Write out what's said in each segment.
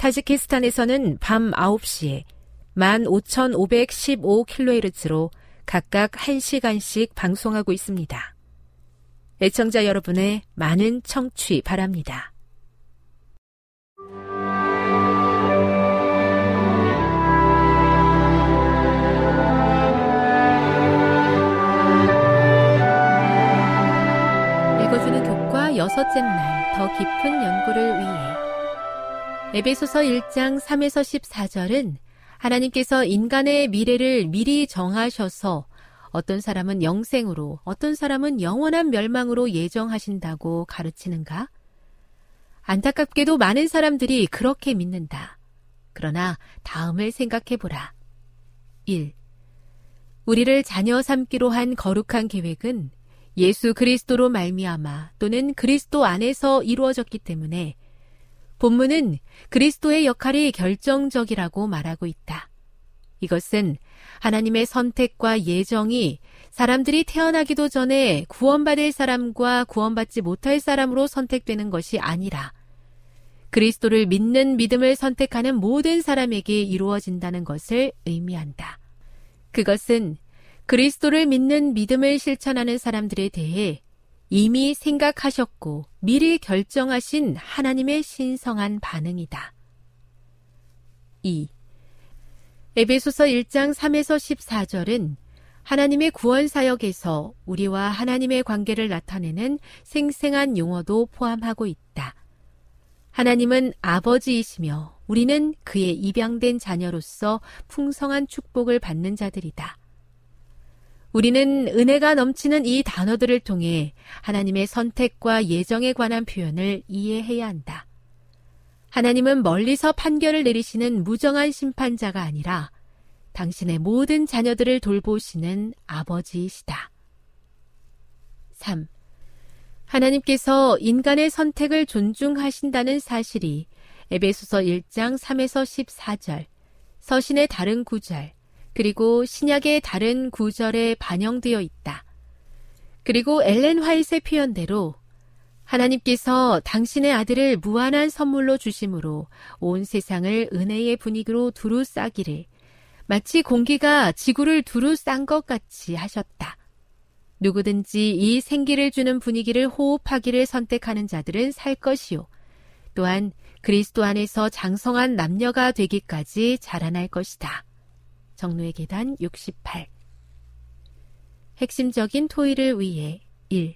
타지키스탄에서는 밤 9시에 15,515kHz로 각각 1시간씩 방송하고 있습니다. 애청자 여러분의 많은 청취 바랍니다. 읽어주는 교과 여섯째 날 더 깊은 연구를 위해 에베소서 1장 3에서 14절은 하나님께서 인간의 미래를 미리 정하셔서 어떤 사람은 영생으로, 어떤 사람은 영원한 멸망으로 예정하신다고 가르치는가? 안타깝게도 많은 사람들이 그렇게 믿는다. 그러나 다음을 생각해 보라. 1. 우리를 자녀 삼기로 한 거룩한 계획은 예수 그리스도로 말미암아 또는 그리스도 안에서 이루어졌기 때문에 본문은 그리스도의 역할이 결정적이라고 말하고 있다. 이것은 하나님의 선택과 예정이 사람들이 태어나기도 전에 구원받을 사람과 구원받지 못할 사람으로 선택되는 것이 아니라 그리스도를 믿는 믿음을 선택하는 모든 사람에게 이루어진다는 것을 의미한다. 그것은 그리스도를 믿는 믿음을 실천하는 사람들에 대해 이미 생각하셨고 미리 결정하신 하나님의 신성한 반응이다. 2. 에베소서 1장 3에서 14절은 하나님의 구원 사역에서 우리와 하나님의 관계를 나타내는 생생한 용어도 포함하고 있다. 하나님은 아버지이시며 우리는 그의 입양된 자녀로서 풍성한 축복을 받는 자들이다. 우리는 은혜가 넘치는 이 단어들을 통해 하나님의 선택과 예정에 관한 표현을 이해해야 한다. 하나님은 멀리서 판결을 내리시는 무정한 심판자가 아니라 당신의 모든 자녀들을 돌보시는 아버지이시다. 3. 하나님께서 인간의 선택을 존중하신다는 사실이 에베소서 1장 3에서 14절, 서신의 다른 구절, 그리고 신약의 다른 구절에 반영되어 있다. 그리고 엘렌 화이트의 표현대로 하나님께서 당신의 아들을 무한한 선물로 주심으로 온 세상을 은혜의 분위기로 두루 싸기를 마치 공기가 지구를 두루 싼 것 같이 하셨다. 누구든지 이 생기를 주는 분위기를 호흡하기를 선택하는 자들은 살 것이요. 또한 그리스도 안에서 장성한 남녀가 되기까지 자라날 것이다. 정로의 계단 68 핵심적인 토의를 위해 1.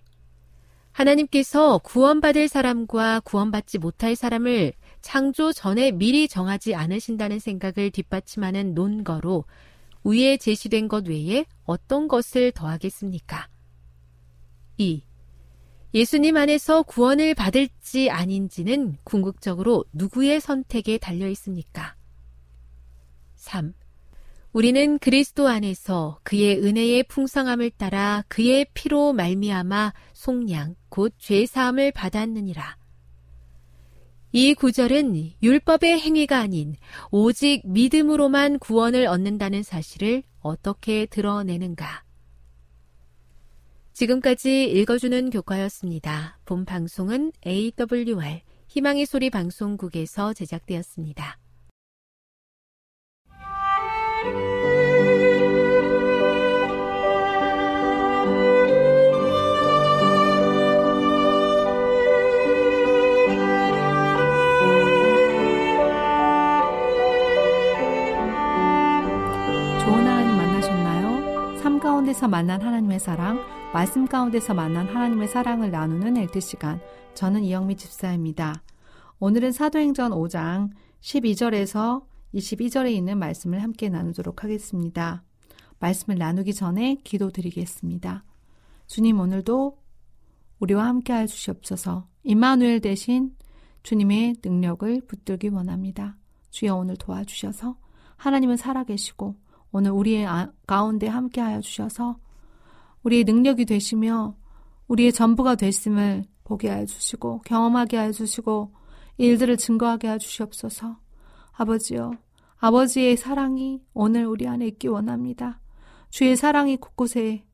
하나님께서 구원받을 사람과 구원받지 못할 사람을 창조 전에 미리 정하지 않으신다는 생각을 뒷받침하는 논거로 위에 제시된 것 외에 어떤 것을 더하겠습니까? 2. 예수님 안에서 구원을 받을지 아닌지는 궁극적으로 누구의 선택에 달려 있습니까? 3. 우리는 그리스도 안에서 그의 은혜의 풍성함을 따라 그의 피로 말미암아 속량 곧 죄사함을 받았느니라. 이 구절은 율법의 행위가 아닌 오직 믿음으로만 구원을 얻는다는 사실을 어떻게 드러내는가? 지금까지 읽어주는 교과였습니다. 본 방송은 AWR 희망의 소리 방송국에서 제작되었습니다. 가운데서 만난 하나님의 사랑, 말씀 가운데서 만난 하나님의 사랑을 나누는 엘트 시간. 저는 이영미 집사입니다. 오늘은 사도행전 5장 12절에서 22절에 있는 말씀을 함께 나누도록 하겠습니다. 말씀을 나누기 전에 기도 드리겠습니다. 주님 오늘도 우리와 함께 해 주시옵소서 임마누엘 대신 주님의 능력을 붙들기 원합니다. 주여 오늘 도와주셔서 하나님은 살아계시고 오늘 우리의 아, 가운데 함께 하여 주셔서 우리의 능력이 되시며 우리의 전부가 됐음을 보게 하여 주시고 경험하게 하여 주시고 일들을 증거하게 하여 주시옵소서. 아버지요. 아버지의 사랑이 오늘 우리 안에 있기 원합니다. 주의 사랑이 곳곳에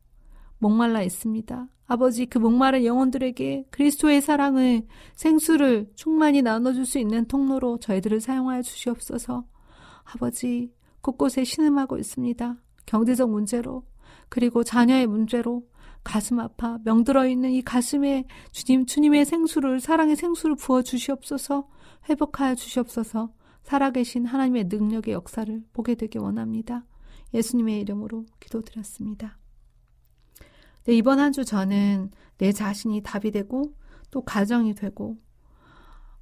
목말라 있습니다. 아버지 그 목마른 영혼들에게 그리스도의 사랑을 생수를 충만히 나눠줄 수 있는 통로로 저희들을 사용하여 주시옵소서. 아버지 곳곳에 신음하고 있습니다. 경제적 문제로 그리고 자녀의 문제로 가슴 아파 명들어 있는 이 가슴에 주님 주님의 생수를 사랑의 생수를 부어 주시옵소서 회복하여 주시옵소서 살아계신 하나님의 능력의 역사를 보게 되기 원합니다. 예수님의 이름으로 기도드렸습니다. 네, 이번 한 주 저는 내 자신이 답이 되고 또 가정이 되고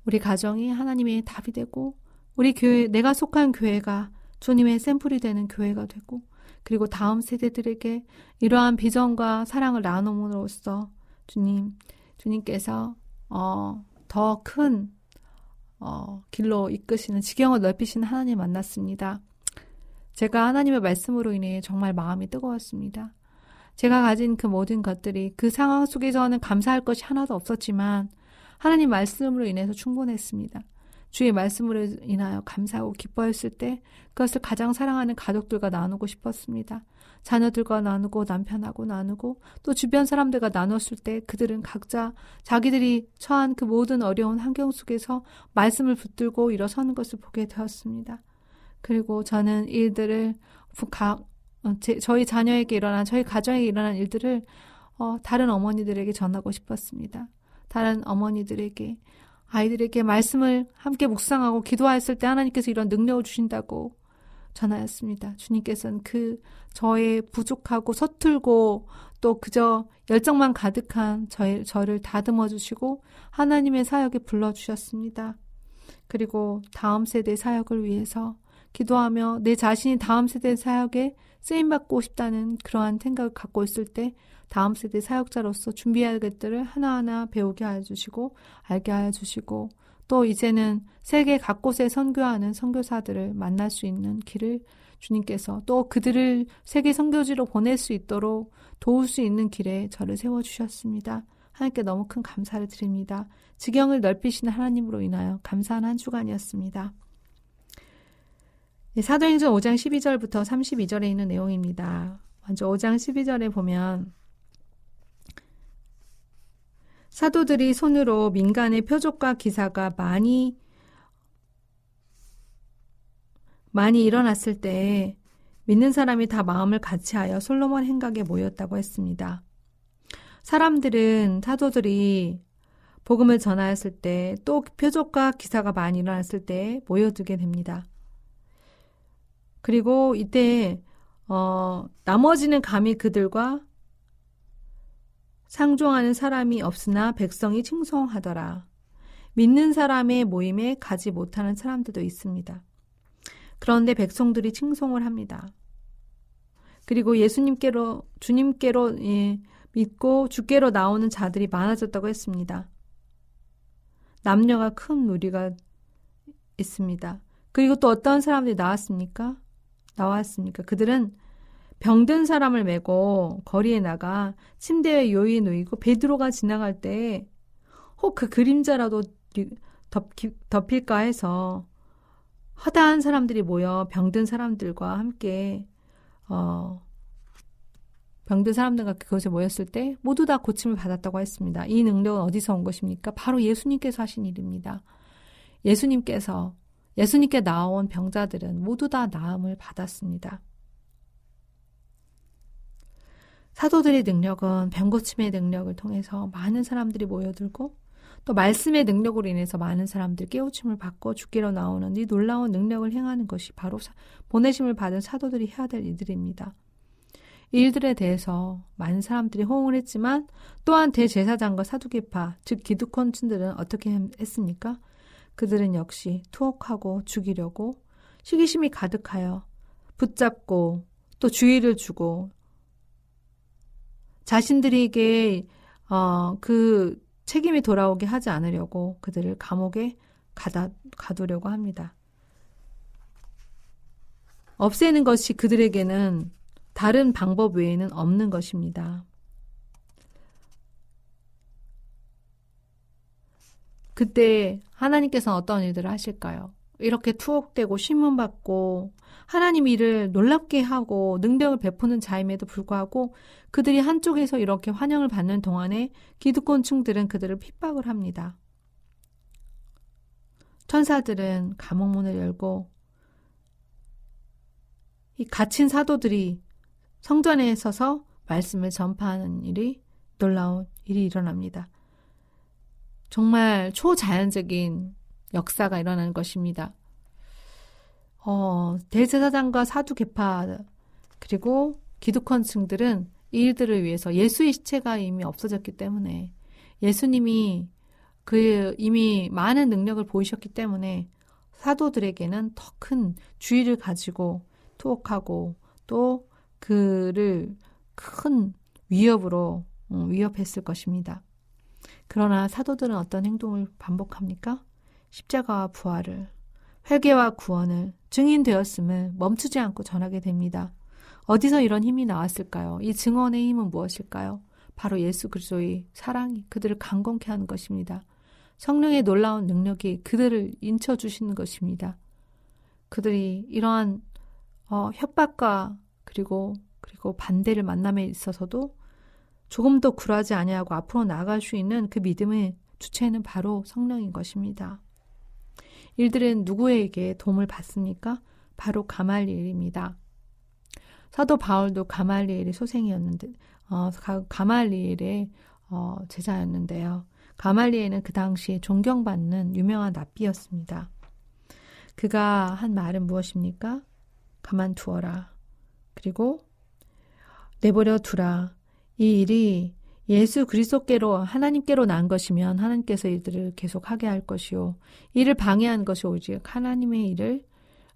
우리 가정이 하나님의 답이 되고 우리 교회 내가 속한 교회가 주님의 샘플이 되는 교회가 되고 그리고 다음 세대들에게 이러한 비전과 사랑을 나눔으로써 주님, 주님께서 어, 더큰 어, 길로 이끄시는 지경을 넓히시는 하나님 만났습니다. 제가 하나님의 말씀으로 인해 정말 마음이 뜨거웠습니다. 제가 가진 그 모든 것들이 그 상황 속에서는 감사할 것이 하나도 없었지만 하나님 말씀으로 인해서 충분했습니다. 주의 말씀으로 인하여 감사하고 기뻐했을 때 그것을 가장 사랑하는 가족들과 나누고 싶었습니다. 자녀들과 나누고 남편하고 나누고 또 주변 사람들과 나눴을 때 그들은 각자 자기들이 처한 그 모든 어려운 환경 속에서 말씀을 붙들고 일어서는 것을 보게 되었습니다. 그리고 저는 일들을 각 어, 제, 저희 자녀에게 일어난 저희 가정에게 일어난 일들을 어, 다른 어머니들에게 전하고 싶었습니다. 다른 어머니들에게 아이들에게 말씀을 함께 묵상하고 기도하였을 때 하나님께서 이런 능력을 주신다고 전하였습니다. 주님께서는 그 저의 부족하고 서툴고 또 그저 열정만 가득한 저의, 저를 다듬어 주시고 하나님의 사역에 불러 주셨습니다. 그리고 다음 세대 사역을 위해서 기도하며 내 자신이 다음 세대 사역에 쓰임 받고 싶다는 그러한 생각을 갖고 있을 때 다음 세대 사역자로서 준비할 것들을 하나하나 배우게 하여 주시고 알게 하여 주시고 또 이제는 세계 각곳에 선교하는 선교사들을 만날 수 있는 길을 주님께서 또 그들을 세계 선교지로 보낼 수 있도록 도울 수 있는 길에 저를 세워 주셨습니다. 하나님께 너무 큰 감사를 드립니다. 지경을 넓히시는 하나님으로 인하여 감사한 한 주간이었습니다. 사도행전 5장 12절부터 32절에 있는 내용입니다. 먼저 5장 12절에 보면 사도들이 손으로 민간의 표적과 기사가 많이 많이 일어났을 때 믿는 사람이 다 마음을 같이하여 솔로몬 행각에 모였다고 했습니다. 사람들은 사도들이 복음을 전하였을 때 또 표적과 기사가 많이 일어났을 때 모여두게 됩니다. 그리고 이때 어, 나머지는 감히 그들과 상종하는 사람이 없으나 백성이 칭송하더라. 믿는 사람의 모임에 가지 못하는 사람들도 있습니다. 그런데 백성들이 칭송을 합니다. 그리고 예수님께로 주님께로 예, 믿고 주께로 나오는 자들이 많아졌다고 했습니다. 남녀가 큰 무리가 있습니다. 그리고 또 어떤 사람들이 나왔습니까? 나왔습니까? 그들은 병든 사람을 메고 거리에 나가 침대에 요의에 놓이고 베드로가 지나갈 때 혹 그 그림자라도 덮기, 덮일까 해서 허다한 사람들이 모여 병든 사람들과 함께 어, 병든 사람들과 그것에 모였을 때 모두 다 고침을 받았다고 했습니다. 이 능력은 어디서 온 것입니까? 바로 예수님께서 하신 일입니다. 예수님께서 예수님께 나온 병자들은 모두 다 나음을 받았습니다. 사도들의 능력은 병고침의 능력을 통해서 많은 사람들이 모여들고 또 말씀의 능력으로 인해서 많은 사람들 깨우침을 받고 죽기로 나오는 이 놀라운 능력을 행하는 것이 바로 보내심을 받은 사도들이 해야 될 일들입니다. 이 일들에 대해서 많은 사람들이 호응을 했지만 또한 대제사장과 사두개파, 즉 기득권층들은 어떻게 했습니까? 그들은 역시 투옥하고 죽이려고 시기심이 가득하여 붙잡고 또 주의를 주고 자신들에게 어, 그 책임이 돌아오게 하지 않으려고 그들을 감옥에 가다, 가두려고 합니다. 없애는 것이 그들에게는 다른 방법 외에는 없는 것입니다. 그때 하나님께서는 어떤 일들을 하실까요? 이렇게 투옥되고 신문받고 하나님 일을 놀랍게 하고 능력을 베푸는 자임에도 불구하고 그들이 한쪽에서 이렇게 환영을 받는 동안에 기득권층들은 그들을 핍박을 합니다. 천사들은 감옥문을 열고 이 갇힌 사도들이 성전에 서서 말씀을 전파하는 일이 놀라운 일이 일어납니다. 정말 초자연적인 역사가 일어나는 것입니다. 어, 대제사장과 사두 개파 그리고 기득권층들은 이 일들을 위해서 예수의 시체가 이미 없어졌기 때문에 예수님이 그 이미 많은 능력을 보이셨기 때문에 사도들에게는 더 큰 주의를 가지고 투옥하고 또 그를 큰 위협으로 음, 위협했을 것입니다. 그러나 사도들은 어떤 행동을 반복합니까? 십자가와 부활을, 회개와 구원을, 증인되었음을 멈추지 않고 전하게 됩니다. 어디서 이런 힘이 나왔을까요? 이 증언의 힘은 무엇일까요? 바로 예수 그리스도의 사랑이 그들을 강건케 하는 것입니다. 성령의 놀라운 능력이 그들을 인쳐 주시는 것입니다. 그들이 이러한 어, 협박과 그리고 그리고 반대를 만남에 있어서도 조금도 굴하지 아니하고 앞으로 나아갈 수 있는 그 믿음의 주체는 바로 성령인 것입니다. 일들은 누구에게 도움을 받습니까? 바로 가말리엘입니다. 사도 바울도 가말리엘의 소생이었는데 어, 가말리엘의 어, 제자였는데요. 가말리엘은 그 당시에 존경받는 유명한 납비였습니다. 그가 한 말은 무엇입니까? 가만두어라. 그리고 내버려 두라. 이 일이 예수 그리스도께로 하나님께로 난 것이면 하나님께서 이들을 계속 하게 할 것이요. 이를 방해한 것이 오직 하나님의 일을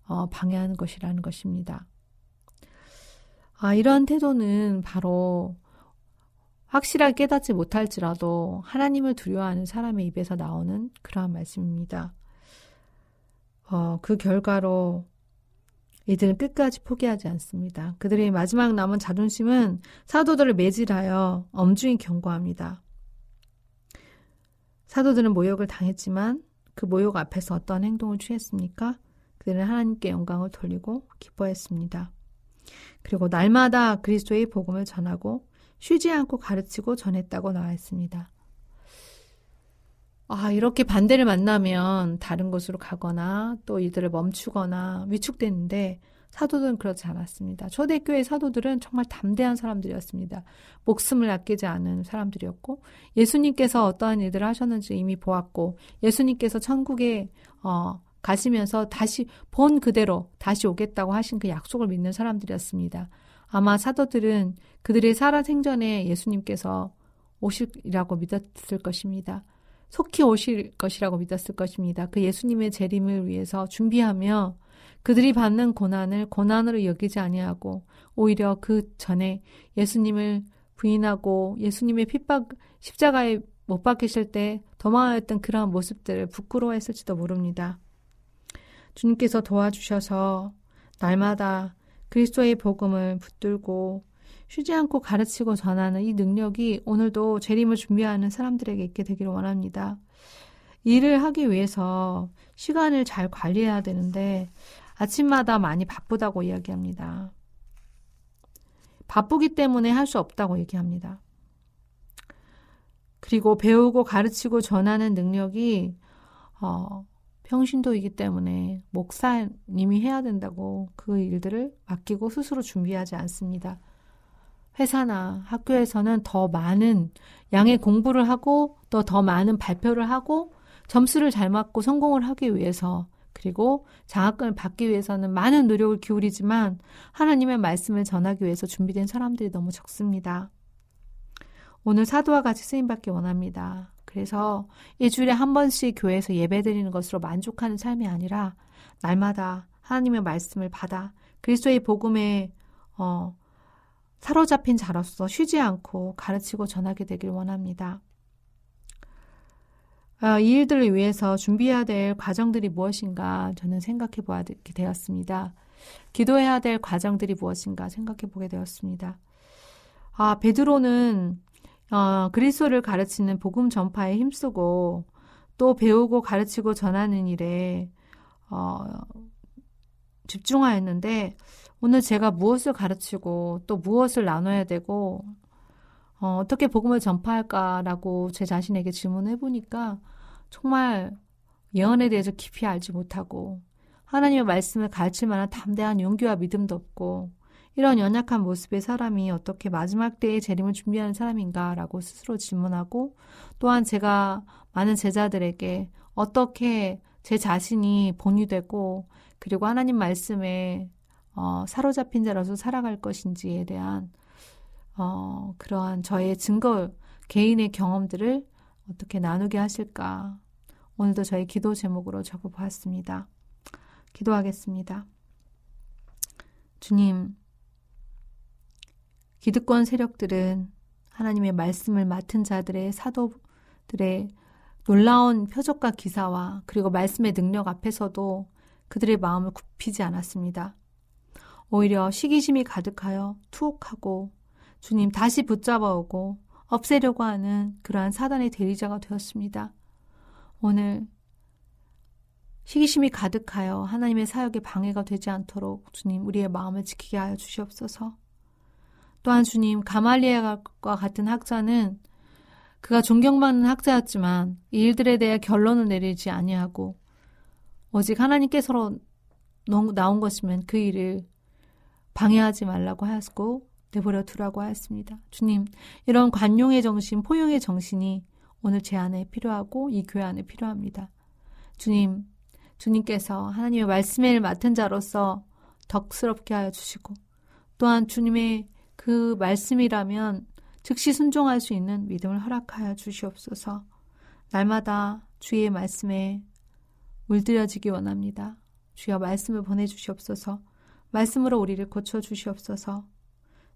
어, 방해하는 것이라는 것입니다. 아, 이러한 태도는 바로 확실하게 깨닫지 못할지라도 하나님을 두려워하는 사람의 입에서 나오는 그러한 말씀입니다. 어, 그 결과로 이들은 끝까지 포기하지 않습니다. 그들의 마지막 남은 자존심은 사도들을 매질하여 엄중히 경고합니다. 사도들은 모욕을 당했지만 그 모욕 앞에서 어떤 행동을 취했습니까? 그들은 하나님께 영광을 돌리고 기뻐했습니다. 그리고 날마다 그리스도의 복음을 전하고 쉬지 않고 가르치고 전했다고 나와 있습니다. 아, 이렇게 반대를 만나면 다른 곳으로 가거나 또 이들을 멈추거나 위축되는데 사도들은 그렇지 않았습니다. 초대교회 사도들은 정말 담대한 사람들이었습니다. 목숨을 아끼지 않은 사람들이었고 예수님께서 어떠한 일들을 하셨는지 이미 보았고 예수님께서 천국에 어, 가시면서 다시 본 그대로 다시 오겠다고 하신 그 약속을 믿는 사람들이었습니다. 아마 사도들은 그들의 살아 생전에 예수님께서 오실이라고 믿었을 것입니다. 속히 오실 것이라고 믿었을 것입니다. 그 예수님의 재림을 위해서 준비하며 그들이 받는 고난을 고난으로 여기지 아니하고 오히려 그 전에 예수님을 부인하고 예수님의 핍박 십자가에 못 박히실 때 도망하였던 그러한 모습들을 부끄러워했을지도 모릅니다. 주님께서 도와주셔서 날마다 그리스도의 복음을 붙들고 쉬지 않고 가르치고 전하는 이 능력이 오늘도 재림을 준비하는 사람들에게 있게 되기를 원합니다. 일을 하기 위해서 시간을 잘 관리해야 되는데 아침마다 많이 바쁘다고 이야기합니다. 바쁘기 때문에 할 수 없다고 얘기합니다. 그리고 배우고 가르치고 전하는 능력이 어, 평신도이기 때문에 목사님이 해야 된다고 그 일들을 맡기고 스스로 준비하지 않습니다. 회사나 학교에서는 더 많은 양의 공부를 하고 또 더 많은 발표를 하고 점수를 잘 맞고 성공을 하기 위해서 그리고 장학금을 받기 위해서는 많은 노력을 기울이지만 하나님의 말씀을 전하기 위해서 준비된 사람들이 너무 적습니다. 오늘 사도와 같이 쓰임받기 원합니다. 그래서 일주일에 한 번씩 교회에서 예배 드리는 것으로 만족하는 삶이 아니라 날마다 하나님의 말씀을 받아 그리스도의 복음에 어, 사로잡힌 자로서 쉬지 않고 가르치고 전하게 되길 원합니다. 어, 이 일들을 위해서 준비해야 될 과정들이 무엇인가 저는 생각해 보게 되었습니다. 기도해야 될 과정들이 무엇인가 생각해 보게 되었습니다. 아, 베드로는 어, 그리스도를 가르치는 복음 전파에 힘쓰고 또 배우고 가르치고 전하는 일에 어, 집중하였는데 오늘 제가 무엇을 가르치고 또 무엇을 나눠야 되고 어, 어떻게 복음을 전파할까라고 제 자신에게 질문해 보니까 정말 예언에 대해서 깊이 알지 못하고 하나님의 말씀을 가르칠 만한 담대한 용기와 믿음도 없고 이런 연약한 모습의 사람이 어떻게 마지막 때의 재림을 준비하는 사람인가라고 스스로 질문하고 또한 제가 많은 제자들에게 어떻게 제 자신이 본이 되고 그리고 하나님 말씀에 어, 사로잡힌 자로서 살아갈 것인지에 대한 어, 그러한 저의 증거 개인의 경험들을 어떻게 나누게 하실까 오늘도 저희 기도 제목으로 적어 보았습니다. 기도하겠습니다. 주님, 기득권 세력들은 하나님의 말씀을 맡은 자들의 사도들의 놀라운 표적과 기사와 그리고 말씀의 능력 앞에서도 그들의 마음을 굽히지 않았습니다. 오히려 시기심이 가득하여 투옥하고 주님 다시 붙잡아오고 없애려고 하는 그러한 사단의 대리자가 되었습니다. 오늘 시기심이 가득하여 하나님의 사역에 방해가 되지 않도록 주님 우리의 마음을 지키게 하여 주시옵소서. 또한 주님 가말리엘과 같은 학자는 그가 존경받는 학자였지만 이 일들에 대해 결론을 내리지 아니하고 오직 하나님께서 나온 것이면 그 일을 방해하지 말라고 하였고 내버려 두라고 하였습니다. 주님 이런 관용의 정신, 포용의 정신이 오늘 제 안에 필요하고 이 교회 안에 필요합니다. 주님, 주님께서 하나님의 말씀을 맡은 자로서 덕스럽게 하여 주시고 또한 주님의 그 말씀이라면 즉시 순종할 수 있는 믿음을 허락하여 주시옵소서. 날마다 주의 말씀에 물들여지기 원합니다. 주여 말씀을 보내주시옵소서. 말씀으로 우리를 고쳐 주시옵소서.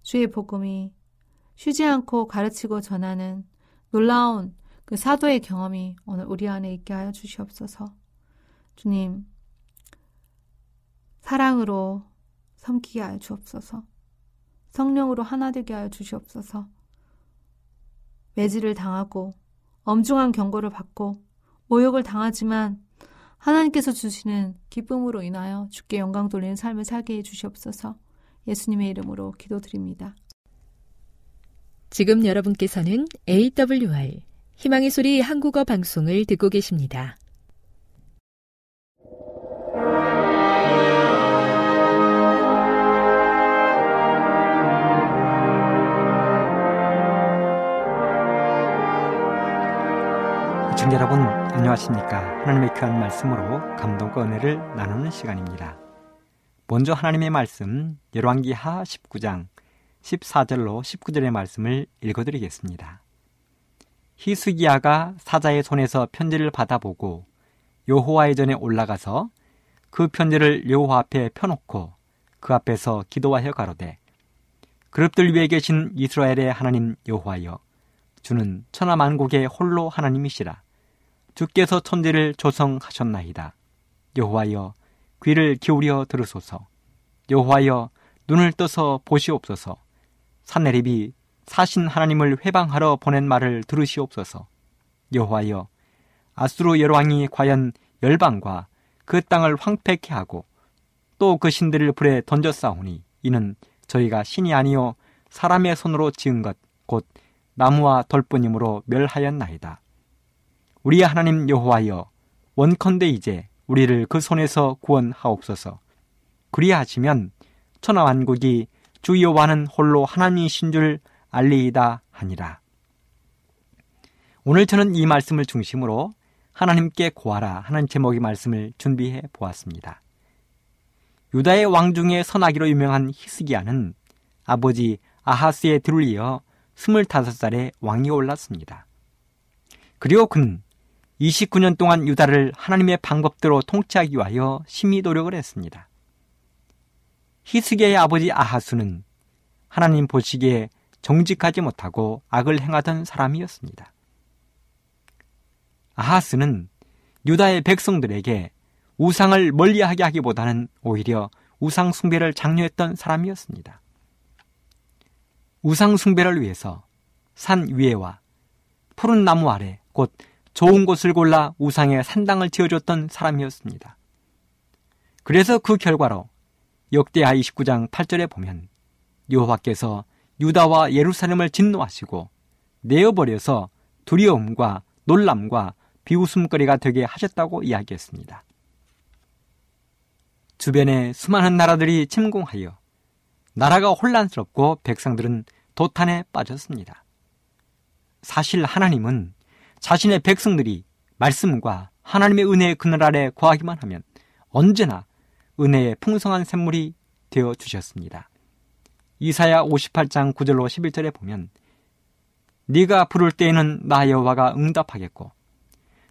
주의 복음이 쉬지 않고 가르치고 전하는 놀라운 그 사도의 경험이 오늘 우리 안에 있게 하여 주시옵소서. 주님, 사랑으로 섬기게 하여 주옵소서. 성령으로 하나 되게 하여 주시옵소서. 매질을 당하고 엄중한 경고를 받고 모욕을 당하지만 하나님께서 주시는 기쁨으로 인하여 주께 영광 돌리는 삶을 살게 해 주시옵소서. 예수님의 이름으로 기도드립니다. 지금 여러분께서는 AWR 희망의 소리 한국어 방송을 듣고 계십니다. 시청자 여러분 안녕하십니까. 하나님의 귀한 말씀으로 감동과 은혜를 나누는 시간입니다. 먼저 하나님의 말씀 열왕기 하 19장 14절로 19절의 말씀을 읽어드리겠습니다. 히스기야가 사자의 손에서 편지를 받아보고 여호와의 전에 올라가서 그 편지를 여호와 앞에 펴놓고 그 앞에서 기도하여 가로되 그룹들 위에 계신 이스라엘의 하나님 여호와여 주는 천하 만국의 홀로 하나님이시라 주께서 천지를 조성하셨나이다. 여호와여 귀를 기울여 들으소서. 여호와여 눈을 떠서 보시옵소서. 사내립이 사신 하나님을 회방하러 보낸 말을 들으시옵소서. 여호와여 아수르 여왕이 과연 열방과 그 땅을 황폐케 하고 또 그 신들을 불에 던졌사오니 이는 저희가 신이 아니요 사람의 손으로 지은 것 곧 나무와 돌뿐이므로 멸하였나이다. 우리 하나님 여호와여 원컨대 이제 우리를 그 손에서 구원하옵소서. 그리하시면 천하 만국이 주 여호와는 홀로 하나님이신 줄 알리이다 하니라. 오늘 저는 이 말씀을 중심으로 하나님께 고하라 하는 제목의 말씀을 준비해 보았습니다. 유다의 왕 중에 선하기로 유명한 히스기야는 아버지 아하스의 뒤를 이어 25살에 왕이 올랐습니다. 그리고 그는 29년 동안 유다를 하나님의 방법대로 통치하기 위하여 심히 노력을 했습니다. 히스기야의 아버지 아하수는 하나님 보시기에 정직하지 못하고 악을 행하던 사람이었습니다. 아하스는 유다의 백성들에게 우상을 멀리하게 하기보다는 오히려 우상 숭배를 장려했던 사람이었습니다. 우상 숭배를 위해서 산 위에와 푸른 나무 아래 곧 좋은 곳을 골라 우상의 산당을 지어줬던 사람이었습니다. 그래서 그 결과로 역대하 29장 8절에 보면 여호와께서 유다와 예루살렘을 진노하시고 내어버려서 두려움과 놀람과 비웃음거리가 되게 하셨다고 이야기했습니다. 주변에 수많은 나라들이 침공하여 나라가 혼란스럽고 백성들은 도탄에 빠졌습니다. 사실 하나님은 자신의 백성들이 말씀과 하나님의 은혜의 그늘 아래 거하기만 하면 언제나 은혜의 풍성한 샘물이 되어 주셨습니다. 이사야 58장 9절로 11절에 보면 네가 부를 때에는 나 여호와가 응답하겠고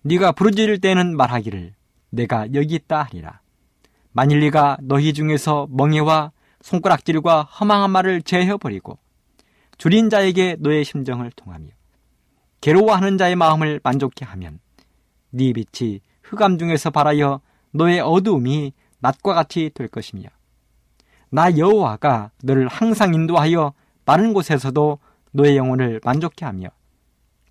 네가 부르짖을 때에는 말하기를 내가 여기 있다 하리라. 만일 네가 너희 중에서 멍해와 손가락질과 허망한 말을 제해버리고 줄인 자에게 너의 심정을 통하며 괴로워하는 자의 마음을 만족케 하면 네 빛이 흑암 중에서 발하여 너의 어두움이 낮과 같이 될 것이며 나 여호와가 너를 항상 인도하여 마른 곳에서도 너의 영혼을 만족케 하며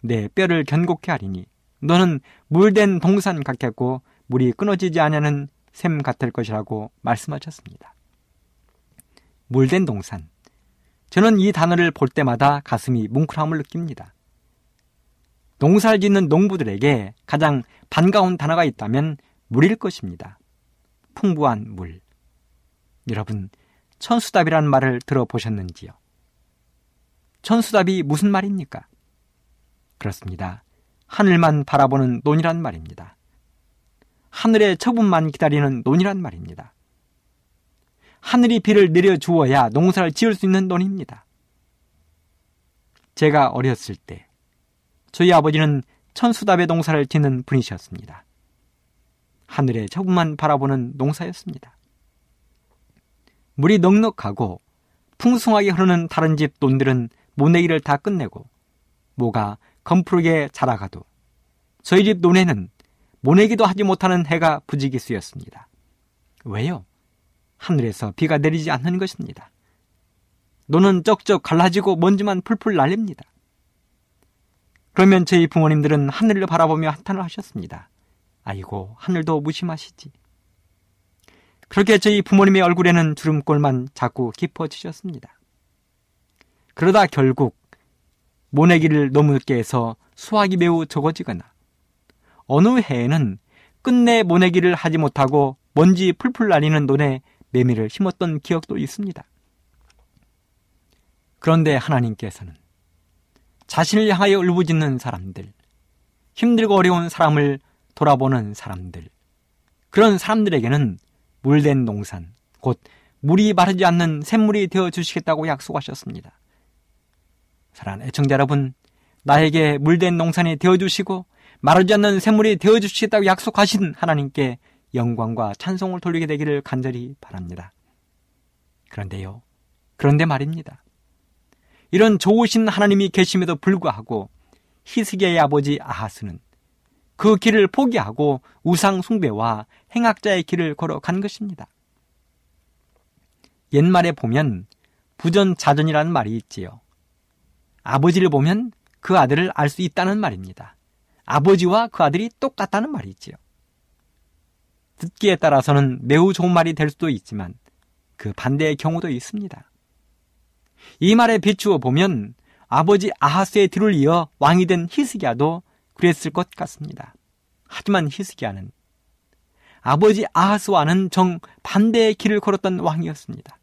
내 뼈를 견고케 하리니 너는 물된 동산 같겠고 물이 끊어지지 않냐는 샘 같을 것이라고 말씀하셨습니다. 물된 동산. 저는 이 단어를 볼 때마다 가슴이 뭉클함을 느낍니다. 농사를 짓는 농부들에게 가장 반가운 단어가 있다면 물일 것입니다. 풍부한 물. 여러분, 천수답이라는 말을 들어보셨는지요? 천수답이 무슨 말입니까? 그렇습니다. 하늘만 바라보는 논이란 말입니다. 하늘의 처분만 기다리는 논이란 말입니다. 하늘이 비를 내려 주어야 농사를 지을 수 있는 논입니다. 제가 어렸을 때 저희 아버지는 천수답의 농사를 짓는 분이셨습니다. 하늘의 처분만 바라보는 농사였습니다. 물이 넉넉하고 풍성하게 흐르는 다른 집 논들은 모내기를 다 끝내고 뭐가 검푸르게 자라가도 저희 집 논에는 모내기도 하지 못하는 해가 부지기수였습니다. 왜요? 하늘에서 비가 내리지 않는 것입니다. 논은 쩍쩍 갈라지고 먼지만 풀풀 날립니다. 그러면 저희 부모님들은 하늘을 바라보며 한탄을 하셨습니다. 아이고, 하늘도 무심하시지. 그렇게 저희 부모님의 얼굴에는 주름골만 자꾸 깊어지셨습니다. 그러다 결국 모내기를 너무 늦게 해서 수확이 매우 적어지거나 어느 해에는 끝내 모내기를 하지 못하고 먼지 풀풀 날리는 논에 매미를 심었던 기억도 있습니다. 그런데 하나님께서는 자신을 향하여 울부짖는 사람들, 힘들고 어려운 사람을 돌아보는 사람들, 그런 사람들에게는 물된 농산, 곧 물이 마르지 않는 샘물이 되어 주시겠다고 약속하셨습니다. 사랑하는 애청자 여러분, 나에게 물된 농산이 되어 주시고 마르지 않는 샘물이 되어 주시겠다고 약속하신 하나님께 영광과 찬송을 돌리게 되기를 간절히 바랍니다. 그런데요. 그런데 말입니다. 이런 좋으신 하나님이 계심에도 불구하고 히스기야의 아버지 아하스는 그 길을 포기하고 우상 숭배와 행악자의 길을 걸어간 것입니다. 옛말에 보면 부전자전이라는 말이 있지요. 아버지를 보면 그 아들을 알 수 있다는 말입니다. 아버지와 그 아들이 똑같다는 말이 있지요. 듣기에 따라서는 매우 좋은 말이 될 수도 있지만 그 반대의 경우도 있습니다. 이 말에 비추어 보면 아버지 아하스의 뒤를 이어 왕이 된 히스기야도 그랬을 것 같습니다. 하지만 히스기야는 아버지 아하스와는 정 반대의 길을 걸었던 왕이었습니다.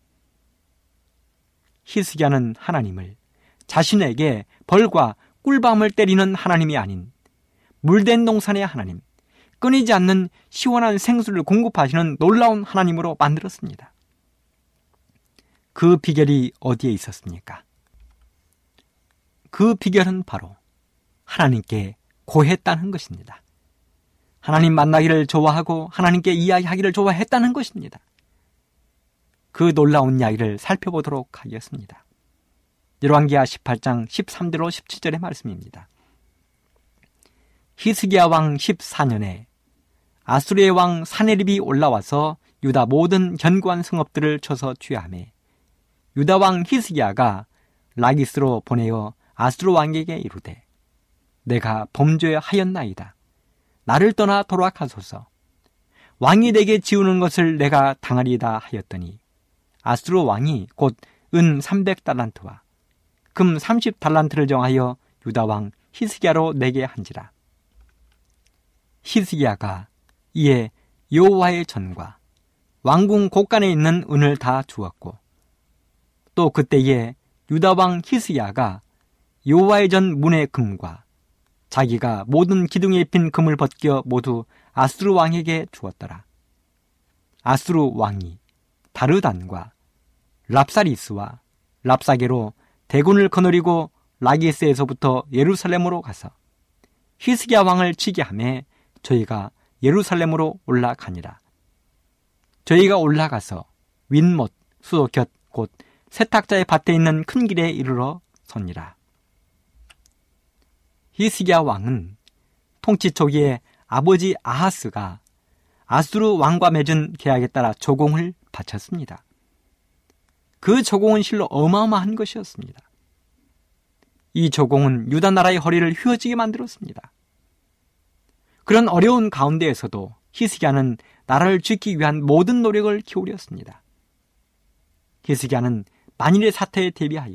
히스기야는 하나님을 자신에게 벌과 꿀밤을 때리는 하나님이 아닌 물된 동산의 하나님, 끊이지 않는 시원한 생수를 공급하시는 놀라운 하나님으로 만들었습니다. 그 비결이 어디에 있었습니까? 그 비결은 바로 하나님께 고했다는 것입니다. 하나님 만나기를 좋아하고 하나님께 이야기하기를 좋아했다는 것입니다. 그 놀라운 이야기를 살펴보도록 하겠습니다. 열왕기하 18장 13절로 17절의 말씀입니다. 히스기야 왕 14년에 아수르의 왕 사네립이 올라와서 유다 모든 견고한 성읍들을 쳐서 취함해 유다 왕 히스기야가 라기스로 보내어 아수르 왕에게 이르되 내가 범죄하였나이다. 나를 떠나 돌아가소서. 왕이 내게 지우는 것을 내가 당하리다 하였더니 아수르 왕이 곧 은 300달란트와 금 30달란트를 정하여 유다 왕 히스기야로 내게 한지라. 히스기야가 이에 여호와의 전과 왕궁 곳간에 있는 은을 다 주었고 또 그때에 유다 왕 히스기야가 여호와의 전 문의 금과 자기가 모든 기둥에 입힌 금을 벗겨 모두 아수르 왕에게 주었더라. 아수르 왕이 다르단과 랍사리스와 랍사게로 대군을 거느리고 라기스에서부터 예루살렘으로 가서 히스기야 왕을 치게 하매 저희가 예루살렘으로 올라가니라. 저희가 올라가서 윈못 수도 곁 곧 세탁자의 밭에 있는 큰 길에 이르러 섭니라. 히스기야 왕은 통치 초기에 아버지 아하스가 아수르 왕과 맺은 계약에 따라 조공을 바쳤습니다. 그 조공은 실로 어마어마한 것이었습니다. 이 조공은 유다 나라의 허리를 휘어지게 만들었습니다. 그런 어려운 가운데에서도 히스기야는 나라를 지키기 위한 모든 노력을 기울였습니다. 히스기야는 만일의 사태에 대비하여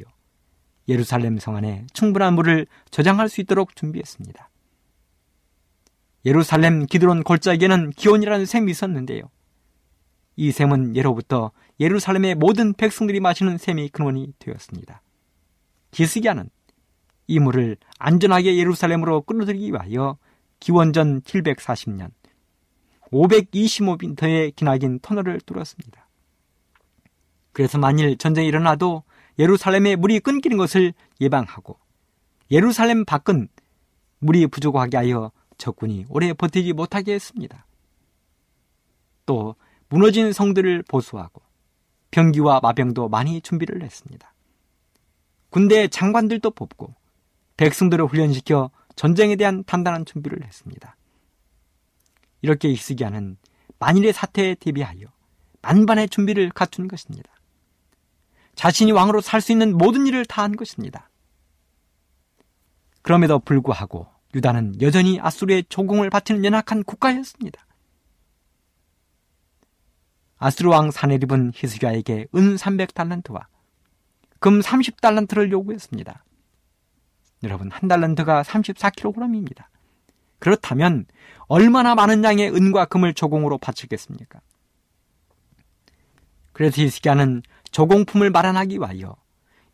예루살렘 성 안에 충분한 물을 저장할 수 있도록 준비했습니다. 예루살렘 기드론 골짜기에는 기온이라는 샘이 있었는데요. 이 샘은 예로부터 예루살렘의 모든 백성들이 마시는 샘이 근원이 되었습니다. 기스기야는 이 물을 안전하게 예루살렘으로 끌어들이기 위하여 기원전 740년 525m의 기나긴 터널을 뚫었습니다. 그래서 만일 전쟁이 일어나도 예루살렘에 물이 끊기는 것을 예방하고 예루살렘 밖은 물이 부족하게 하여 적군이 오래 버티지 못하게 했습니다. 또 무너진 성들을 보수하고 병기와 마병도 많이 준비를 했습니다. 군대 장관들도 뽑고 백성들을 훈련시켜 전쟁에 대한 단단한 준비를 했습니다. 이렇게 히스기야는 만일의 사태에 대비하여 만반의 준비를 갖춘 것입니다. 자신이 왕으로 살 수 있는 모든 일을 다 한 것입니다. 그럼에도 불구하고 유다는 여전히 아수르의 조공을 바치는 연약한 국가였습니다. 아수르 왕 사네립은 히스기야에게 은 300달란트와 금 30달란트를 요구했습니다. 여러분, 한 달란트가 34kg입니다. 그렇다면 얼마나 많은 양의 은과 금을 조공으로 바치겠습니까? 그래서 히스기야는 조공품을 마련하기 위하여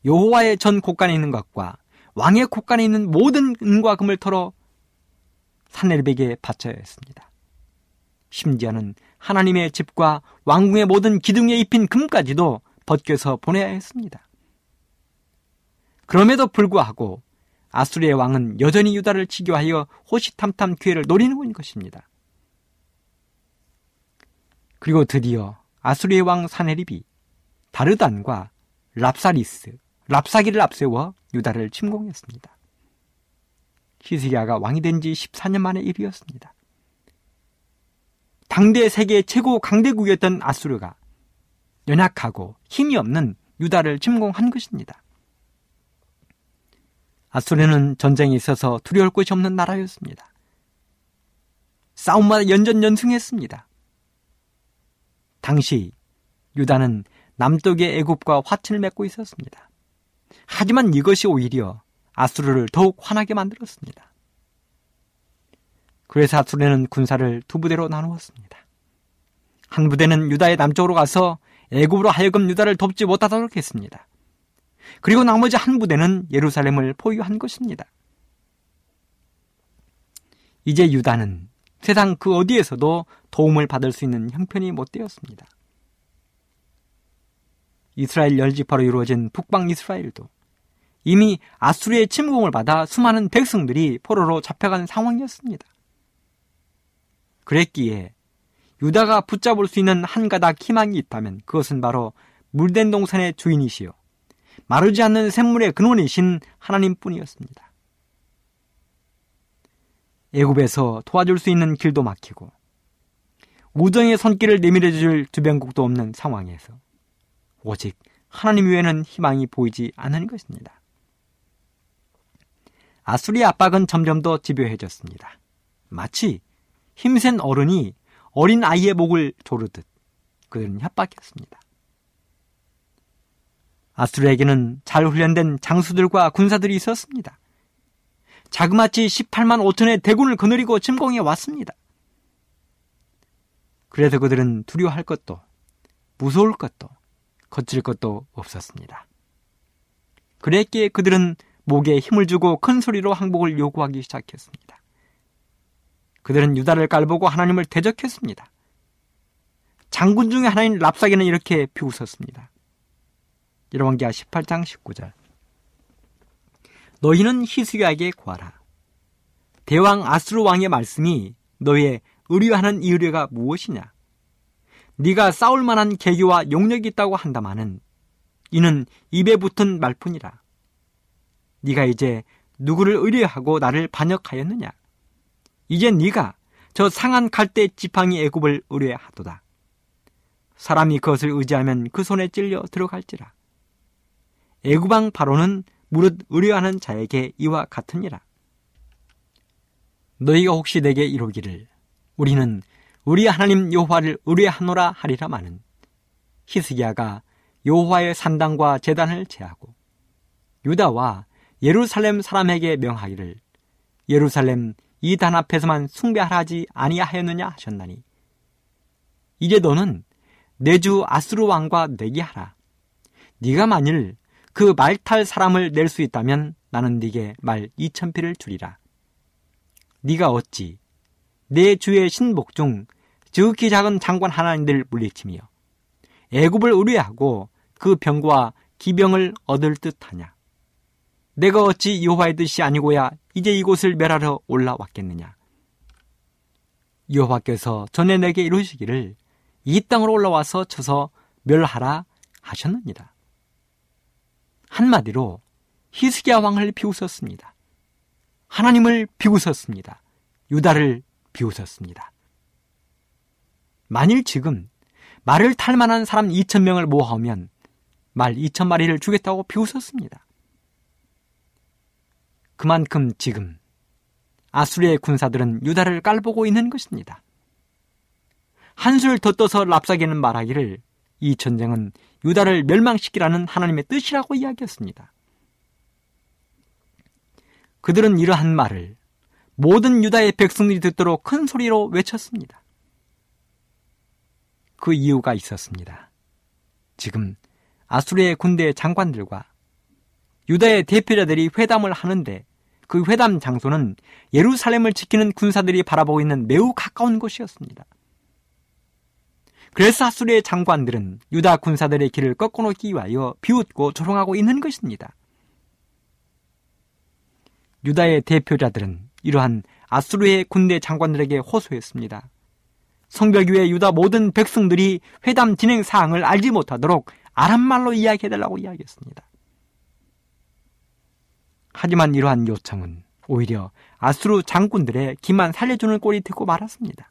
여호와의 전 곳간에 있는 것과 왕의 곳간에 있는 모든 은과 금을 털어 사네립에게 바쳐야 했습니다. 심지어는 하나님의 집과 왕궁의 모든 기둥에 입힌 금까지도 벗겨서 보내야 했습니다. 그럼에도 불구하고 아수리의 왕은 여전히 유다를 치교하여 호시탐탐 기회를 노리는 것입니다. 그리고 드디어 아수리의 왕 사네립이 다르단과 랍사리스, 랍사기를 앞세워 유다를 침공했습니다. 히스기야가 왕이 된 지 14년 만의 일이었습니다. 당대 세계 최고 강대국이었던 아수르가 연약하고 힘이 없는 유다를 침공한 것입니다. 아수르는 전쟁에 있어서 두려울 것이 없는 나라였습니다. 싸움마다 연전연승했습니다. 당시 유다는 남쪽의 애굽과 화친을 맺고 있었습니다. 하지만 이것이 오히려 아수르를 더욱 화나게 만들었습니다. 그래서 아수르는 군사를 두 부대로 나누었습니다. 한 부대는 유다의 남쪽으로 가서 애굽으로 하여금 유다를 돕지 못하도록 했습니다. 그리고 나머지 한 부대는 예루살렘을 포위한 것입니다. 이제 유다는 세상 그 어디에서도 도움을 받을 수 있는 형편이 못 되었습니다. 이스라엘 열지파로 이루어진 북방 이스라엘도 이미 아수르의 침공을 받아 수많은 백성들이 포로로 잡혀간 상황이었습니다. 그랬기에 유다가 붙잡을 수 있는 한 가닥 희망이 있다면 그것은 바로 물된 동산의 주인이시요. 마르지 않는 샘물의 근원이신 하나님뿐이었습니다. 애굽에서 도와줄 수 있는 길도 막히고 우정의 손길을 내밀어줄 주변국도 없는 상황에서 오직 하나님 외에는 희망이 보이지 않는 것입니다. 아수리의 압박은 점점 더 집요해졌습니다. 마치 힘센 어른이 어린 아이의 목을 조르듯 그들은 협박했습니다. 아수르에게는 잘 훈련된 장수들과 군사들이 있었습니다. 자그마치 18만 5천의 대군을 거느리고 침공해 왔습니다. 그래서 그들은 두려워할 것도 무서울 것도 거칠 것도 없었습니다. 그랬기에 그들은 목에 힘을 주고 큰 소리로 항복을 요구하기 시작했습니다. 그들은 유다를 깔보고 하나님을 대적했습니다. 장군 중의 하나인 랍사기는 이렇게 비웃었습니다. 열왕기하 18장 19절 너희는 히스기야에게 구하라. 대왕 아스루 왕의 말씀이 너의 의뢰하는 이 의뢰가 무엇이냐? 네가 싸울 만한 계기와 용력이 있다고 한다마는 이는 입에 붙은 말뿐이라. 네가 이제 누구를 의뢰하고 나를 반역하였느냐? 이제 네가 저 상한 갈대 지팡이 애굽을 의뢰하도다. 사람이 그것을 의지하면 그 손에 찔려 들어갈지라. 애굽왕 바로는 무릇 의뢰하는 자에게 이와 같으니라. 너희가 혹시 내게 이루기를 우리는 우리 하나님 여호와를 의뢰하노라 하리라 마는 히스기야가 여호와의 산당과 제단을 제하고 유다와 예루살렘 사람에게 명하기를 예루살렘 이단 앞에서만 숭배하지 아니하였느냐 하셨나니 이제 너는 내 주 아스루 왕과 내기하라. 네가 만일 그 말탈 사람을 낼 수 있다면 나는 네게 말 이천 피를 주리라. 네가 어찌 내 주의 신복 중 지극히 작은 장관 하나님들 물리치며 애굽을 의뢰하고 그 병과 기병을 얻을 듯하냐 내가 어찌 여호와의 뜻이 아니고야 이제 이곳을 멸하러 올라왔겠느냐 여호와께서 전에 내게 이루시기를 이 땅으로 올라와서 쳐서 멸하라 하셨느니라 한마디로 히스기야 왕을 비웃었습니다. 하나님을 비웃었습니다. 유다를 비웃었습니다. 만일 지금 말을 탈 만한 사람 2천 명을 모아오면 말 2천 마리를 주겠다고 비웃었습니다. 그만큼 지금 아수리의 군사들은 유다를 깔보고 있는 것입니다. 한술 더 떠서 랍사기는 말하기를 이 전쟁은 유다를 멸망시키라는 하나님의 뜻이라고 이야기했습니다. 그들은 이러한 말을 모든 유다의 백성들이 듣도록 큰 소리로 외쳤습니다. 그 이유가 있었습니다. 지금 아수르의 군대 장관들과 유다의 대표자들이 회담을 하는데 그 회담 장소는 예루살렘을 지키는 군사들이 바라보고 있는 매우 가까운 곳이었습니다. 그래서 아수르의 장관들은 유다 군사들의 길을 꺾어놓기 위하여 비웃고 조롱하고 있는 것입니다. 유다의 대표자들은 이러한 아수르의 군대 장관들에게 호소했습니다. 위에 유다 모든 백성들이 회담 진행 사항을 알지 못하도록 아람말로 이야기해달라고 이야기했습니다. 하지만 이러한 요청은 오히려 아수르 장군들의 기만 살려주는 꼴이 되고 말았습니다.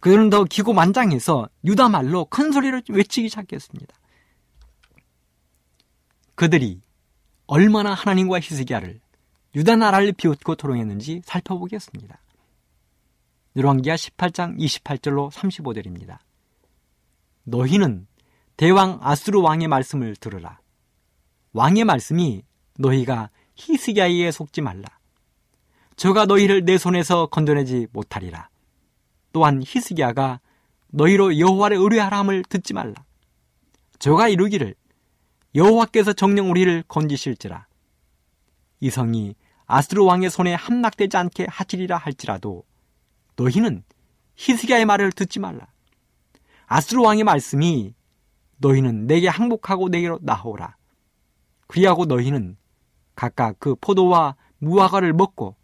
그들은 더 기고만장해서 유다 말로 큰 소리로 외치기 시작했습니다. 그들이 얼마나 하나님과 히스기야를 유다 나라를 비웃고 토롱했는지 살펴보겠습니다. 열왕기하 18장 28절로 35절입니다. 너희는 대왕 아수르 왕의 말씀을 들으라. 왕의 말씀이 너희가 히스기야에 속지 말라. 저가 너희를 내 손에서 건져내지 못하리라. 또한 히스기야가 너희로 여호와를 의뢰하라함을 듣지 말라. 저가 이루기를 여호와께서 정령 우리를 건지실지라. 이 성이 아스르 왕의 손에 함락되지 않게 하치리라 할지라도 너희는 히스기야의 말을 듣지 말라. 아스르 왕의 말씀이 너희는 내게 항복하고 내게로 나오라. 그리하고 너희는 각각 그 포도와 무화과를 먹고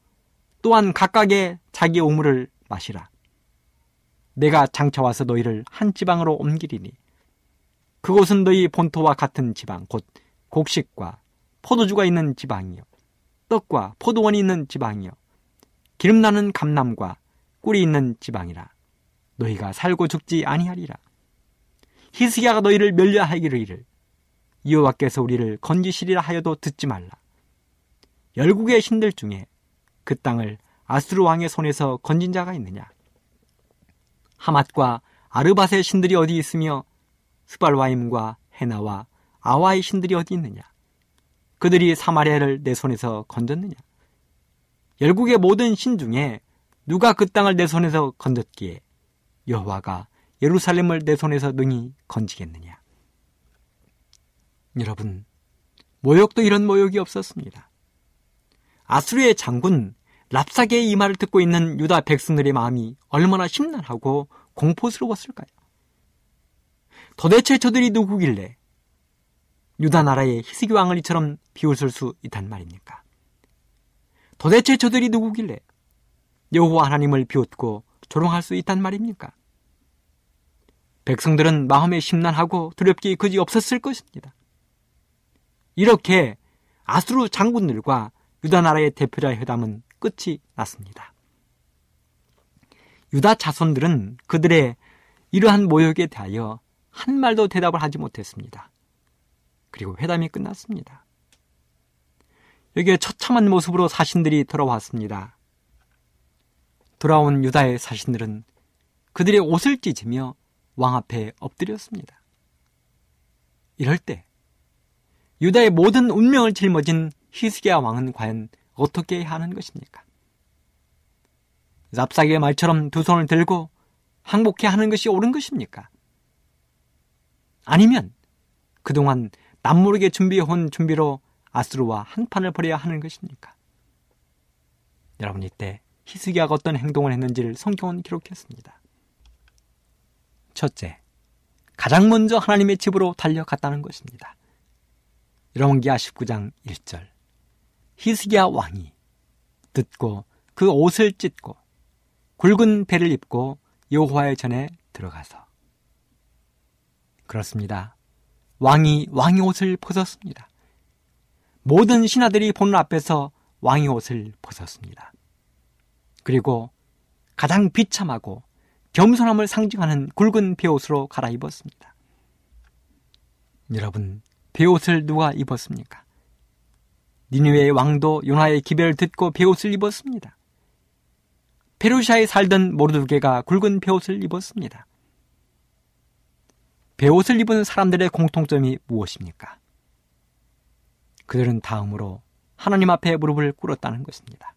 또한 각각의 자기 우물을 마시라. 내가 장차 와서 너희를 한 지방으로 옮기리니 그곳은 너희 본토와 같은 지방 곧 곡식과 포도주가 있는 지방이요 떡과 포도원이 있는 지방이요. 기름 나는 감남과 꿀이 있는 지방이라. 너희가 살고 죽지 아니하리라. 히스기야가 너희를 멸려하기를 여호와께서 우리를 건지시리라 하여도 듣지 말라. 열국의 신들 중에 그 땅을 아수르 왕의 손에서 건진 자가 있느냐? 하맛과 아르바의 신들이 어디 있으며 스발와임과 헤나와 아와의 신들이 어디 있느냐? 그들이 사마리아를 내 손에서 건졌느냐? 열국의 모든 신 중에 누가 그 땅을 내 손에서 건졌기에 여호와가 예루살렘을 내 손에서 능히 건지겠느냐? 여러분, 모욕도 이런 모욕이 없었습니다. 아수르의 장군 랍사게의 이 말을 듣고 있는 유다 백성들의 마음이 얼마나 심란하고 공포스러웠을까요? 도대체 저들이 누구길래 유다 나라의 희스기 왕을 이처럼 비웃을 수 있단 말입니까? 도대체 저들이 누구길래 여호와 하나님을 비웃고 조롱할 수 있단 말입니까? 백성들은 마음에 심란하고 두렵기 그지 없었을 것입니다. 이렇게 아수르 장군들과 유다 나라의 대표자의 회담은 끝이 났습니다. 유다 자손들은 그들의 이러한 모욕에 대하여 한 말도 대답을 하지 못했습니다. 그리고 회담이 끝났습니다. 여기에 처참한 모습으로 사신들이 돌아왔습니다. 돌아온 유다의 사신들은 그들의 옷을 찢으며 왕 앞에 엎드렸습니다. 이럴 때 유다의 모든 운명을 짊어진 히스기야 왕은 과연 어떻게 하는 것입니까? 납사기의 말처럼 두 손을 들고 항복해 하는 것이 옳은 것입니까? 아니면 그동안 남모르게 준비해온 준비로 아스루와 한판을 벌여야 하는 것입니까? 여러분 이때 히스기야가 어떤 행동을 했는지를 성경은 기록했습니다. 첫째, 가장 먼저 하나님의 집으로 달려갔다는 것입니다. 여러분기하 19장 1절 히스기야 왕이 듣고 그 옷을 찢고 굵은 배를 입고 여호와의 전에 들어가서 그렇습니다. 왕이 왕의 옷을 벗었습니다. 모든 신하들이 보는 앞에서 왕의 옷을 벗었습니다. 그리고 가장 비참하고 겸손함을 상징하는 굵은 베옷으로 갈아입었습니다. 여러분, 베옷을 누가 입었습니까? 니누의 왕도 요나의 기별을 듣고 베옷을 입었습니다. 페르시아에 살던 모르드게가 굵은 베옷을 입었습니다. 베옷을 입은 사람들의 공통점이 무엇입니까? 그들은 다음으로 하나님 앞에 무릎을 꿇었다는 것입니다.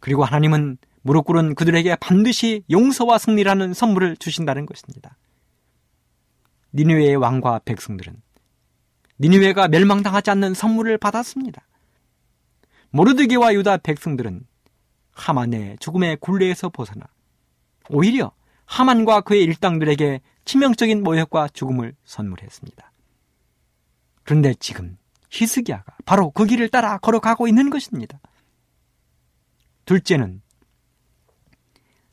그리고 하나님은 무릎 꿇은 그들에게 반드시 용서와 승리라는 선물을 주신다는 것입니다. 니누의 왕과 백성들은 니누웨가 멸망당하지 않는 선물을 받았습니다. 모르드게와 유다 백성들은 하만의 죽음의 굴레에서 벗어나 오히려 하만과 그의 일당들에게 치명적인 모욕과 죽음을 선물했습니다. 그런데 지금 히스기야가 바로 그 길을 따라 걸어가고 있는 것입니다. 둘째는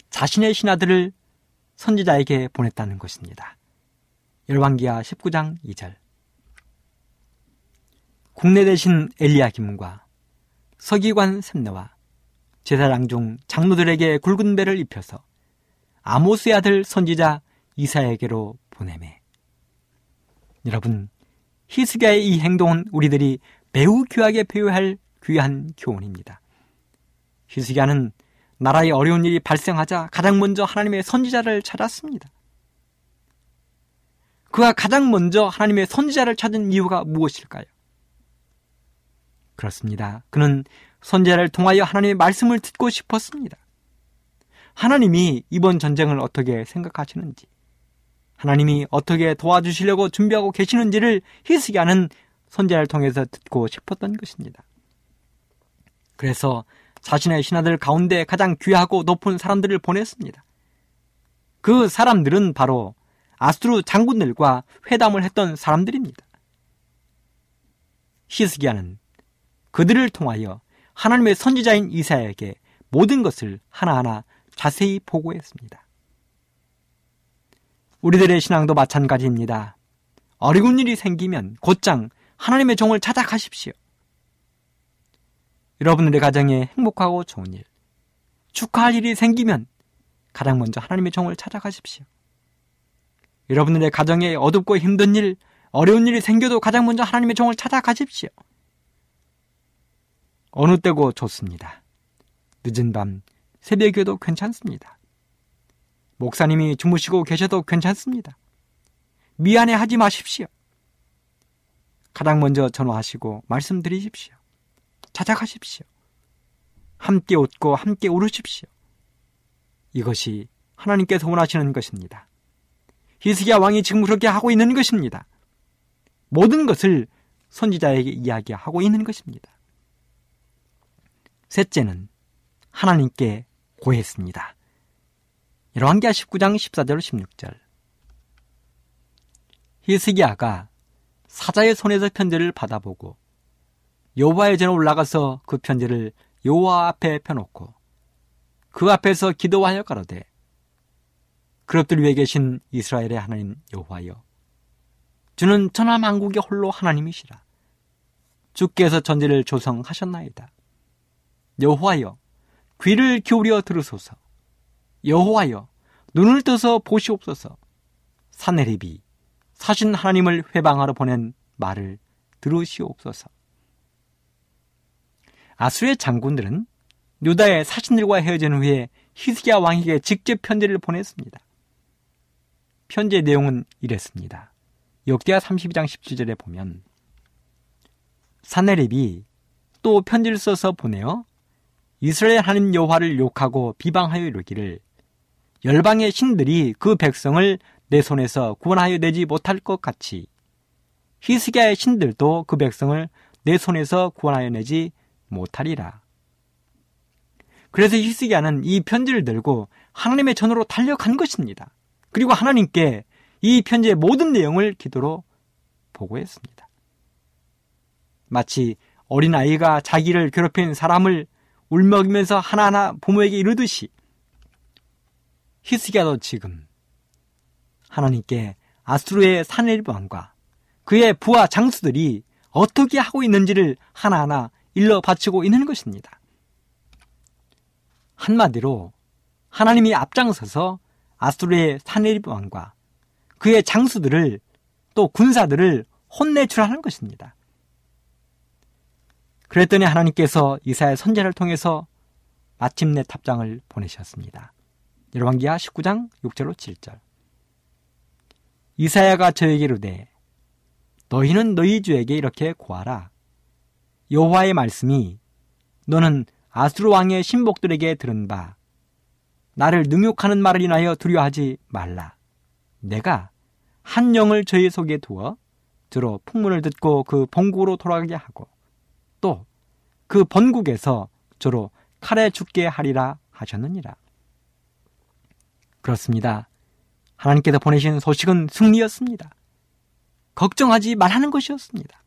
자신의 신하들을 선지자에게 보냈다는 것입니다. 열왕기하 19장 2절. 국내 대신 엘리야김과 서기관 샘내와 제사장 중 장로들에게 굵은 배를 입혀서 아모스의 아들 선지자 이사에게로 보내매. 여러분, 히스기야의 이 행동은 우리들이 매우 귀하게 배워할 귀한 교훈입니다. 히스기야는 나라에 어려운 일이 발생하자 가장 먼저 하나님의 선지자를 찾았습니다. 그가 가장 먼저 하나님의 선지자를 찾은 이유가 무엇일까요? 그렇습니다. 그는 선지자를 통하여 하나님의 말씀을 듣고 싶었습니다. 하나님이 이번 전쟁을 어떻게 생각하시는지, 하나님이 어떻게 도와주시려고 준비하고 계시는지를 히스기야는 선지자를 통해서 듣고 싶었던 것입니다. 그래서 자신의 신하들 가운데 가장 귀하고 높은 사람들을 보냈습니다. 그 사람들은 바로 아스트루 장군들과 회담을 했던 사람들입니다. 히스기야는 그들을 통하여 하나님의 선지자인 이사야에게 모든 것을 하나하나 자세히 보고했습니다. 우리들의 신앙도 마찬가지입니다. 어려운 일이 생기면 곧장 하나님의 종을 찾아 가십시오. 여러분들의 가정에 행복하고 좋은 일, 축하할 일이 생기면 가장 먼저 하나님의 종을 찾아가십시오. 여러분들의 가정에 어둡고 힘든 일, 어려운 일이 생겨도 가장 먼저 하나님의 종을 찾아가십시오. 어느 때고 좋습니다. 늦은 밤, 새벽에도 괜찮습니다. 목사님이 주무시고 계셔도 괜찮습니다. 미안해 하지 마십시오. 가장 먼저 전화하시고 말씀드리십시오. 찾아가십시오. 함께 웃고 함께 울으십시오. 이것이 하나님께서 원하시는 것입니다. 히스기야 왕이 지금 그렇게 하고 있는 것입니다. 모든 것을 선지자에게 이야기하고 있는 것입니다. 셋째는 하나님께 고했습니다. 열왕기하 19장 14절 16절. 히스기야가 사자의 손에서 편지를 받아보고 여호와의 전에 올라가서 그 편지를 여호와 앞에 펴놓고 그 앞에서 기도하여 가로되 그릇들 위에 계신 이스라엘의 하나님 여호와여 주는 천하 만국의 홀로 하나님이시라. 주께서 전제를 조성하셨나이다. 여호와여 귀를 기울여 들으소서 여호와여 눈을 떠서 보시옵소서 사내립이 사신 하나님을 회방하러 보낸 말을 들으시옵소서 아수의 장군들은 유다의 사신들과 헤어진 후에 히스기야 왕에게 직접 편지를 보냈습니다. 편지의 내용은 이랬습니다. 역대하 32장 17절에 보면 사네립이 또 편지를 써서 보내어 이스라엘 하나님 여호와를 욕하고 비방하여 이르기를 열방의 신들이 그 백성을 내 손에서 구원하여 내지 못할 것 같이 히스기야의 신들도 그 백성을 내 손에서 구원하여 내지 못하리라. 그래서 히스기야는 이 편지를 들고 하나님의 전으로 달려간 것입니다. 그리고 하나님께 이 편지의 모든 내용을 기도로 보고했습니다. 마치 어린아이가 자기를 괴롭힌 사람을 울먹이면서 하나하나 부모에게 이르듯이 히스기야도 지금 하나님께 아수르의 왕과 그의 부하 장수들이 어떻게 하고 있는지를 하나하나 일러 바치고 있는 것입니다. 한마디로 하나님이 앞장서서 아수르의 사네립 왕과 그의 장수들을 또 군사들을 혼내출하는 것입니다. 그랬더니 하나님께서 이사의 선제를 통해서 마침내 탑장을 보내셨습니다. 열왕기하 19장 6절로 7절. 이사야가 저에게 이르되 너희는 너희 주에게 이렇게 고하라. 여호와의 말씀이 너는 아수르 왕의 신복들에게 들은 바 나를 능욕하는 말을 인하여 두려워하지 말라. 내가 한 영을 저희 속에 두어 주로 풍문을 듣고 그 본국으로 돌아가게 하고 또 그 본국에서 주로 칼에 죽게 하리라 하셨느니라. 그렇습니다. 하나님께서 보내신 소식은 승리였습니다. 걱정하지 말하는 것이었습니다.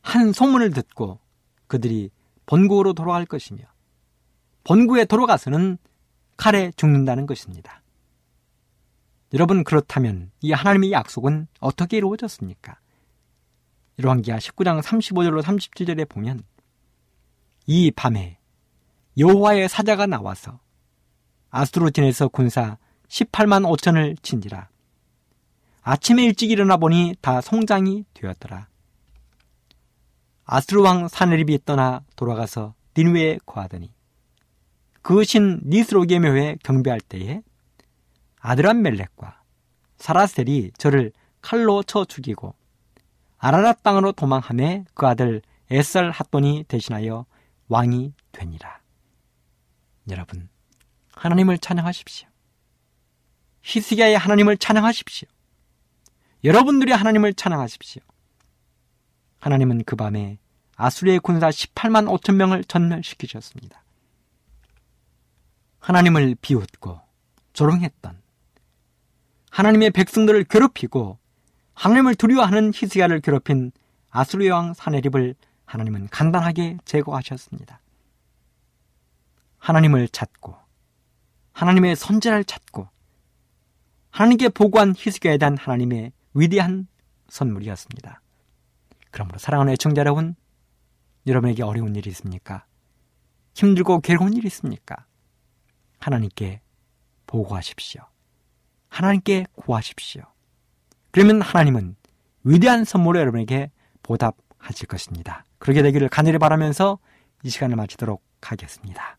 한 소문을 듣고 그들이 본국으로 돌아갈 것이며 본국에 돌아가서는 칼에 죽는다는 것입니다. 여러분 그렇다면 이 하나님의 약속은 어떻게 이루어졌습니까? 열왕기하 19장 35절로 37절에 보면 이 밤에 여호와의 사자가 나와서 아스트로틴에서 군사 18만 5천을 친지라. 아침에 일찍 일어나 보니 다 송장이 되었더라. 아스트로 왕 사네립이 떠나 돌아가서 닌웨에 거하더니 그 신 니스로게 묘에 경배할 때에 아드람 멜렉과 사라셀이 저를 칼로 쳐 죽이고 아라랏 땅으로 도망함에 그 아들 에살 핫돈이 대신하여 왕이 되니라. 여러분, 하나님을 찬양하십시오. 히스기야의 하나님을 찬양하십시오. 여러분들이 하나님을 찬양하십시오. 하나님은 그 밤에 아수리의 군사 18만 5천 명을 전멸시키셨습니다. 하나님을 비웃고 조롱했던 하나님의 백성들을 괴롭히고 하나님을 두려워하는 히스기야를 괴롭힌 아수르 왕 사네립을 하나님은 간단하게 제거하셨습니다. 하나님을 찾고 하나님의 선제를 찾고 하나님께 보고한 희스기야에 대한 하나님의 위대한 선물이었습니다. 그러므로 사랑하는 애청자 여러분, 여러분에게 어려운 일이 있습니까? 힘들고 괴로운 일이 있습니까? 하나님께 보고하십시오. 하나님께 구하십시오. 그러면 하나님은 위대한 선물을 여러분에게 보답하실 것입니다. 그렇게 되기를 간절히 바라면서 이 시간을 마치도록 하겠습니다.